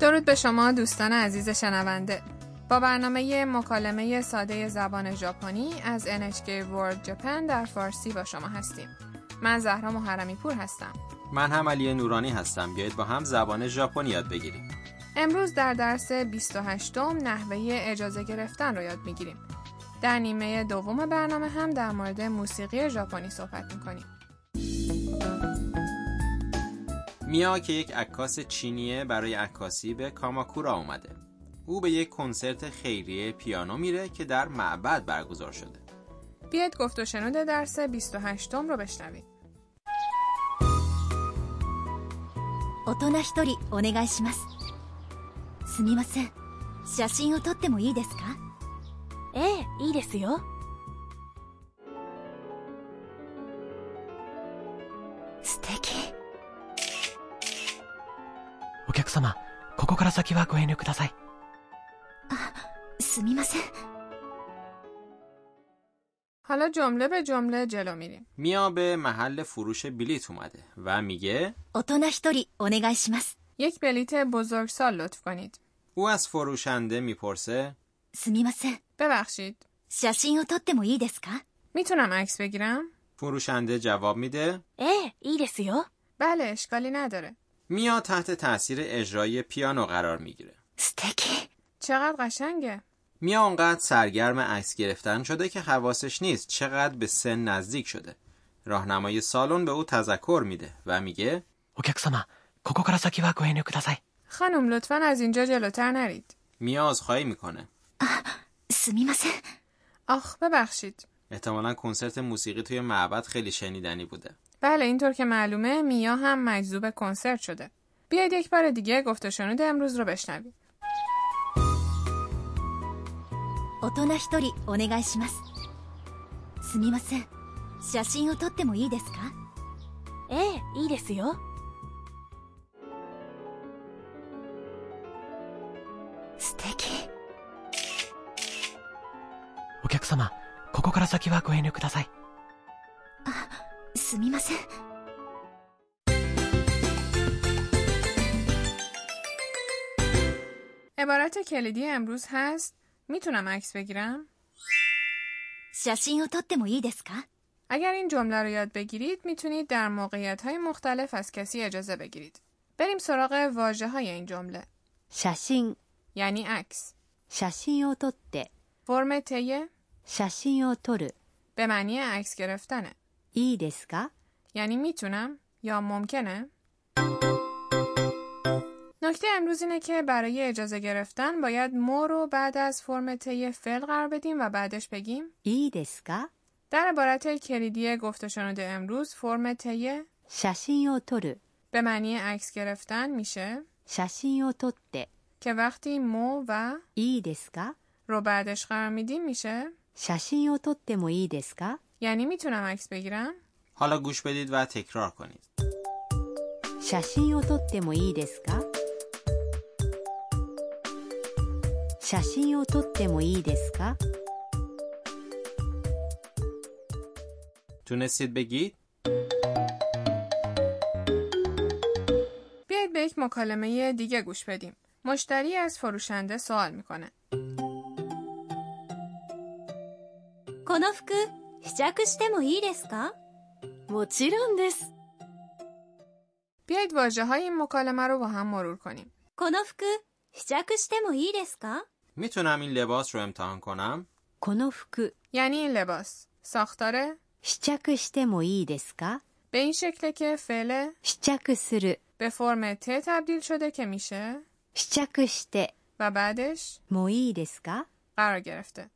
درود به شما دوستان عزیز شنونده. با برنامه مکالمه ساده زبان ژاپنی از NHK World Japan در فارسی با شما هستیم. من زهرا محرمی پور هستم. من هم علی نورانی هستم. بیایید با هم زبان ژاپنی یاد بگیریم. امروز در درس 28 نحوه اجازه گرفتن رو یاد می‌گیریم. در نیمه دوم برنامه هم در مورد موسیقی ژاپنی صحبت می‌کنیم. میا که یک عکاس چینیه برای عکاسی به کاماکورا اومده او به یک کنسرت خیریه پیانو میره که در معبد برگزار شده بیاید گفت و شنود درس 28 رو بشنوید 大人一人お願いしますすみません写真を撮ってもいいですかええいいですよ 客様ここから先はご遠慮くださいすみません حالا جمله به جمله جلو میریم میا به محل فروش بلیت اومده و میگه 大人一人お願いします یک بلیت بزرگسال لطف کنید او از فروشنده میپرسه すみません ببخشید 写真を撮ってもいいですか میتونم عکس بگیرم فروشنده جواب میده ええいいですよ بله اشکالی نداره میا تحت تاثیر اجرای پیانو قرار می‌گیره. ستکی چقدر قشنگه. میا اونقدر سرگرم عکس گرفتن شده که حواسش نیست چقدر به سن نزدیک شده. راهنمای سالن به او تذکر میده و میگه خانم لطفا از اینجا جلوتر نرید. میا از خواهی می‌کنه آخ ببخشید. احتمالا کنسرت موسیقی توی معبد خیلی شنیدنی بوده. بله اینطور که معلومه میا هم مجذوب کنسرت شده بیاید یک بار دیگه گفت و شنود امروز رو بشنوید 大人一人お願いしますすみません写真を撮ってもいいですかええいいですよ素敵お客様ここから先はご遠慮ください すみません عبارت کلیدی امروز هست میتونم عکس بگیرم؟ 写真を撮ってもいいですか اگر این جمله رو یاد بگیرید میتونید در موقعیت های مختلف از کسی اجازه بگیرید. بریم سراغ واژه های این جمله. 写真 یعنی عکس. 写真を撮って فرم تیه 写真を撮る به معنی عکس گرفتنه. いいですか یعنی میتونم یا ممکنه؟ نکته امروز اینه که برای اجازه گرفتن باید مو رو بعد از فرم طی فعل قرار بدیم و بعدش بگیم いいですか در عبارت کلیدی گفت و شنود امروز فرم طی 写真を撮る به معنی عکس گرفتن میشه 写真を撮って که وقتی مو و いいですか رو بعدش قرار میدیم میشه 写真を撮ってもいいですか یعنی میتونم عکس بگیرم حالا گوش بدید و تکرار کنید 写真を撮ってもいいですか写真を撮ってもいいですか تونستید بگید؟ بیایید به یک مکالمه دیگه گوش بدیم مشتری از فروشنده سوال میکنه この服 試着してもいいですかもちろんです بیایید واژه های این مکالمه رو با هم مرور کنیم この服試着してもいいですか میتونم این لباس رو امتحان کنم؟ この服 یعنی این لباس ساختاره 試着してもいいですか به این شکل که فعل 試着する به فرم ت تبدیل شده که میشه 試着して و بعدش もいいですか قرار گرفته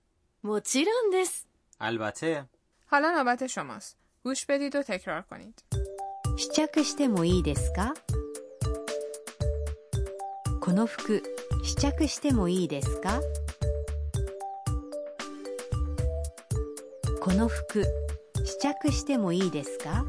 もちろんです البته حالا نوبت شماست گوش بدید و تکرار کنید 試着してもいいですかこの服試着してもいいですかこの服試着してもいいですか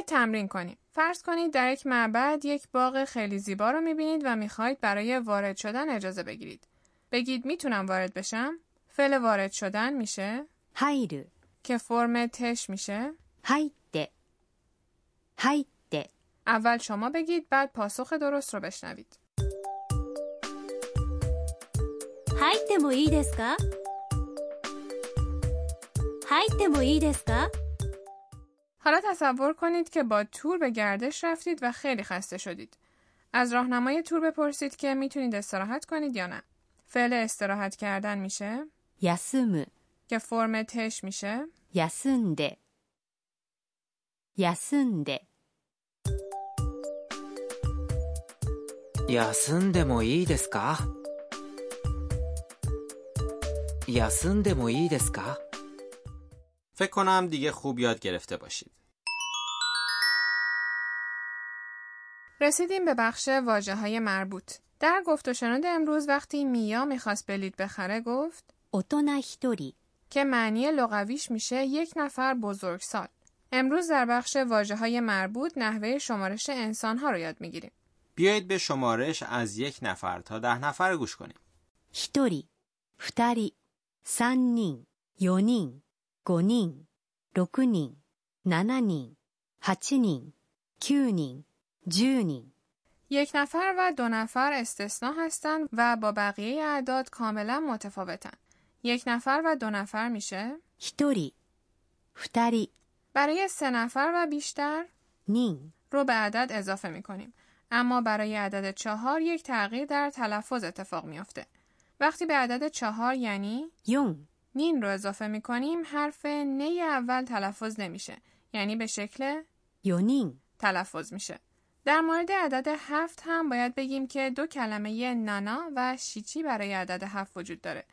بیایید تمرین کنیم. فرض کنید در یک معبد یک باغ خیلی زیبا رو می‌بینید و می‌خواهید برای وارد شدن اجازه بگیرید. بگید می‌تونم وارد بشم؟ فعل وارد شدن میشه؟ هایر که فرم تش میشه؟ هایده هایده اول شما بگید بعد پاسخ درست رو بشنوید. هایده مو ای دسکا؟ هایده مو ای دسکا؟ حالا تصور کنید که با تور به گردش رفتید و خیلی خسته شدید. از راهنمای تور بپرسید که می‌تونید استراحت کنید یا نه. فعل استراحت کردن میشه؟ یسم که فرم تش میشه؟ یسنده یسنده یسنده مو ای دسکا. یسنده مو ای دسکا. فکر کنم دیگه خوب یاد گرفته باشید. رسیدیم به بخش واجه های مربوط. در گفت و شنود امروز وقتی میا میخواست بلیت بخره گفت 大人一人、 که معنی لغویش میشه یک نفر بزرگسال. امروز در بخش واجه های مربوط نحوه شمارش انسان ها رو یاد میگیریم. بیایید به شمارش از یک نفر تا ده نفر گوش کنیم. 一人、二人、三人、四人、 五人、六人、七人、八人、九人、十人。 یک نفر و دو نفر استثنا هستند و با بقیه اعداد کاملا متفاوتن. یک نفر و دو نفر میشه 一人、二人、 برای سه نفر و بیشتر 人、 رو به عدد اضافه میکنیم. اما برای عدد چهار یک تغییر در تلفظ اتفاق میافته. وقتی به عدد چهار یعنی 四、 نین رو اضافه می کنیم، حرف نی اول تلفظ نمیشه. یعنی به شکل یونین تلفظ میشه. در مورد عدد هفت هم باید بگیم که دو کلمه نانا و شیچی برای عدد هفت وجود داره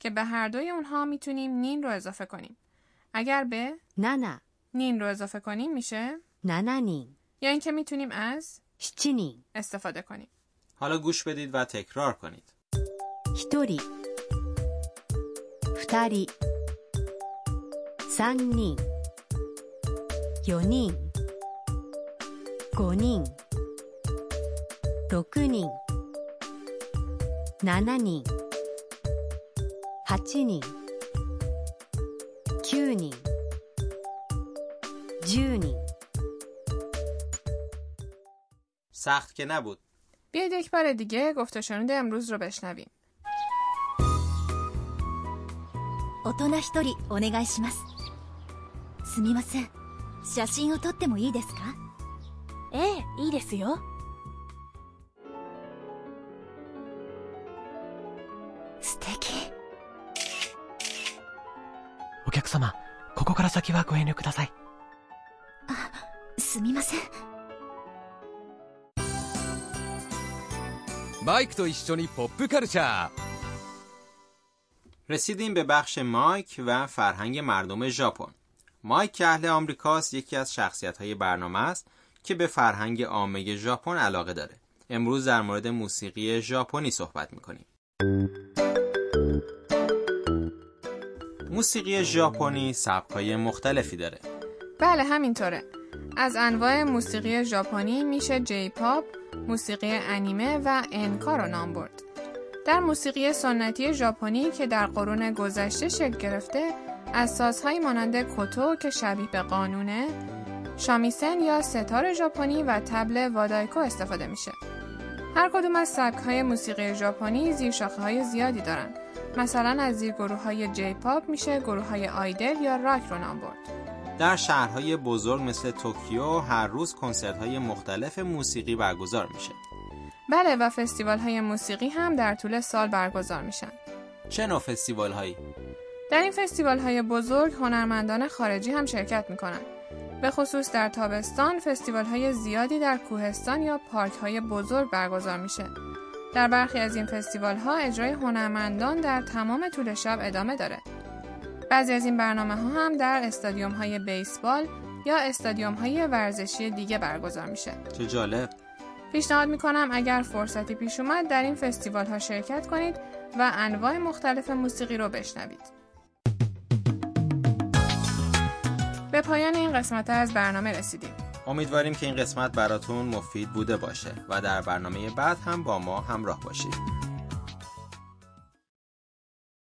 که به هر دوی اونها می‌تونیم نین رو اضافه کنیم. اگر به نانا. نین رو اضافه کنیم میشه؟ نانا نین. یا اینکه می‌تونیم از شیچی نین. استفاده کنیم. حالا گوش بدید و تکرار کنید. 二人、三人、四人、五人、六人、七人、八人、九人、十人。 سخت که نبود. بیاید یک بار دیگه گفت و شنود امروز رو بشنویم. 人一人お願いします。すみません。写真を撮ってもいいですか？ええいいですよ。素敵。お客様、ここから先はご遠慮ください。すみません。マイクと一緒にポップカルチャー رسیدیم به بخش مایک و فرهنگ مردم ژاپن. مایک که اهل آمریکاست یکی از شخصیت های برنامه است که به فرهنگ عامه ژاپن علاقه داره. امروز در مورد موسیقی ژاپنی صحبت می‌کنیم. موسیقی ژاپنی سبک‌های مختلفی داره. بله همینطوره. از انواع موسیقی ژاپنی میشه جی پاپ، موسیقی انیمه و انکا رو نام برد. در موسیقی سنتی ژاپنی که در قرون گذشته شکل گرفته از سازهایی مانند کوتو که شبیه به قانونه، شامیسن یا ستار ژاپنی و طبل وادایکو استفاده میشه. هر کدوم از سبک‌های موسیقی ژاپنی زیر های زیادی دارن. مثلا از زیر گروه های J-pop میشه گروه های idol یا راک رو نام برد. در شهرهای بزرگ مثل توکیو هر روز کنسرت‌های مختلف موسیقی برگزار میشه. بله و فستیوال های موسیقی هم در طول سال برگزار میشن. چه نوع فستیوال‌هایی؟ در این فستیوال های بزرگ هنرمندان خارجی هم شرکت می‌کنن. به خصوص در تابستان فستیوال های زیادی در کوهستان یا پارک های بزرگ برگزار میشه. در برخی از این فستیوال ها اجرای هنرمندان در تمام طول شب ادامه داره. بعضی از این برنامه ها هم در استادیوم های بیسبال یا استادیوم های ورزشی دیگه برگزار میشه. چه جالب. پیشنهاد می‌کنم اگر فرصتی پیش اومد در این فستیوال ها شرکت کنید و انواع مختلف موسیقی رو بشنوید. به پایان این قسمت از برنامه رسیدیم. امیدواریم که این قسمت براتون مفید بوده باشه و در برنامه بعد هم با ما همراه باشید.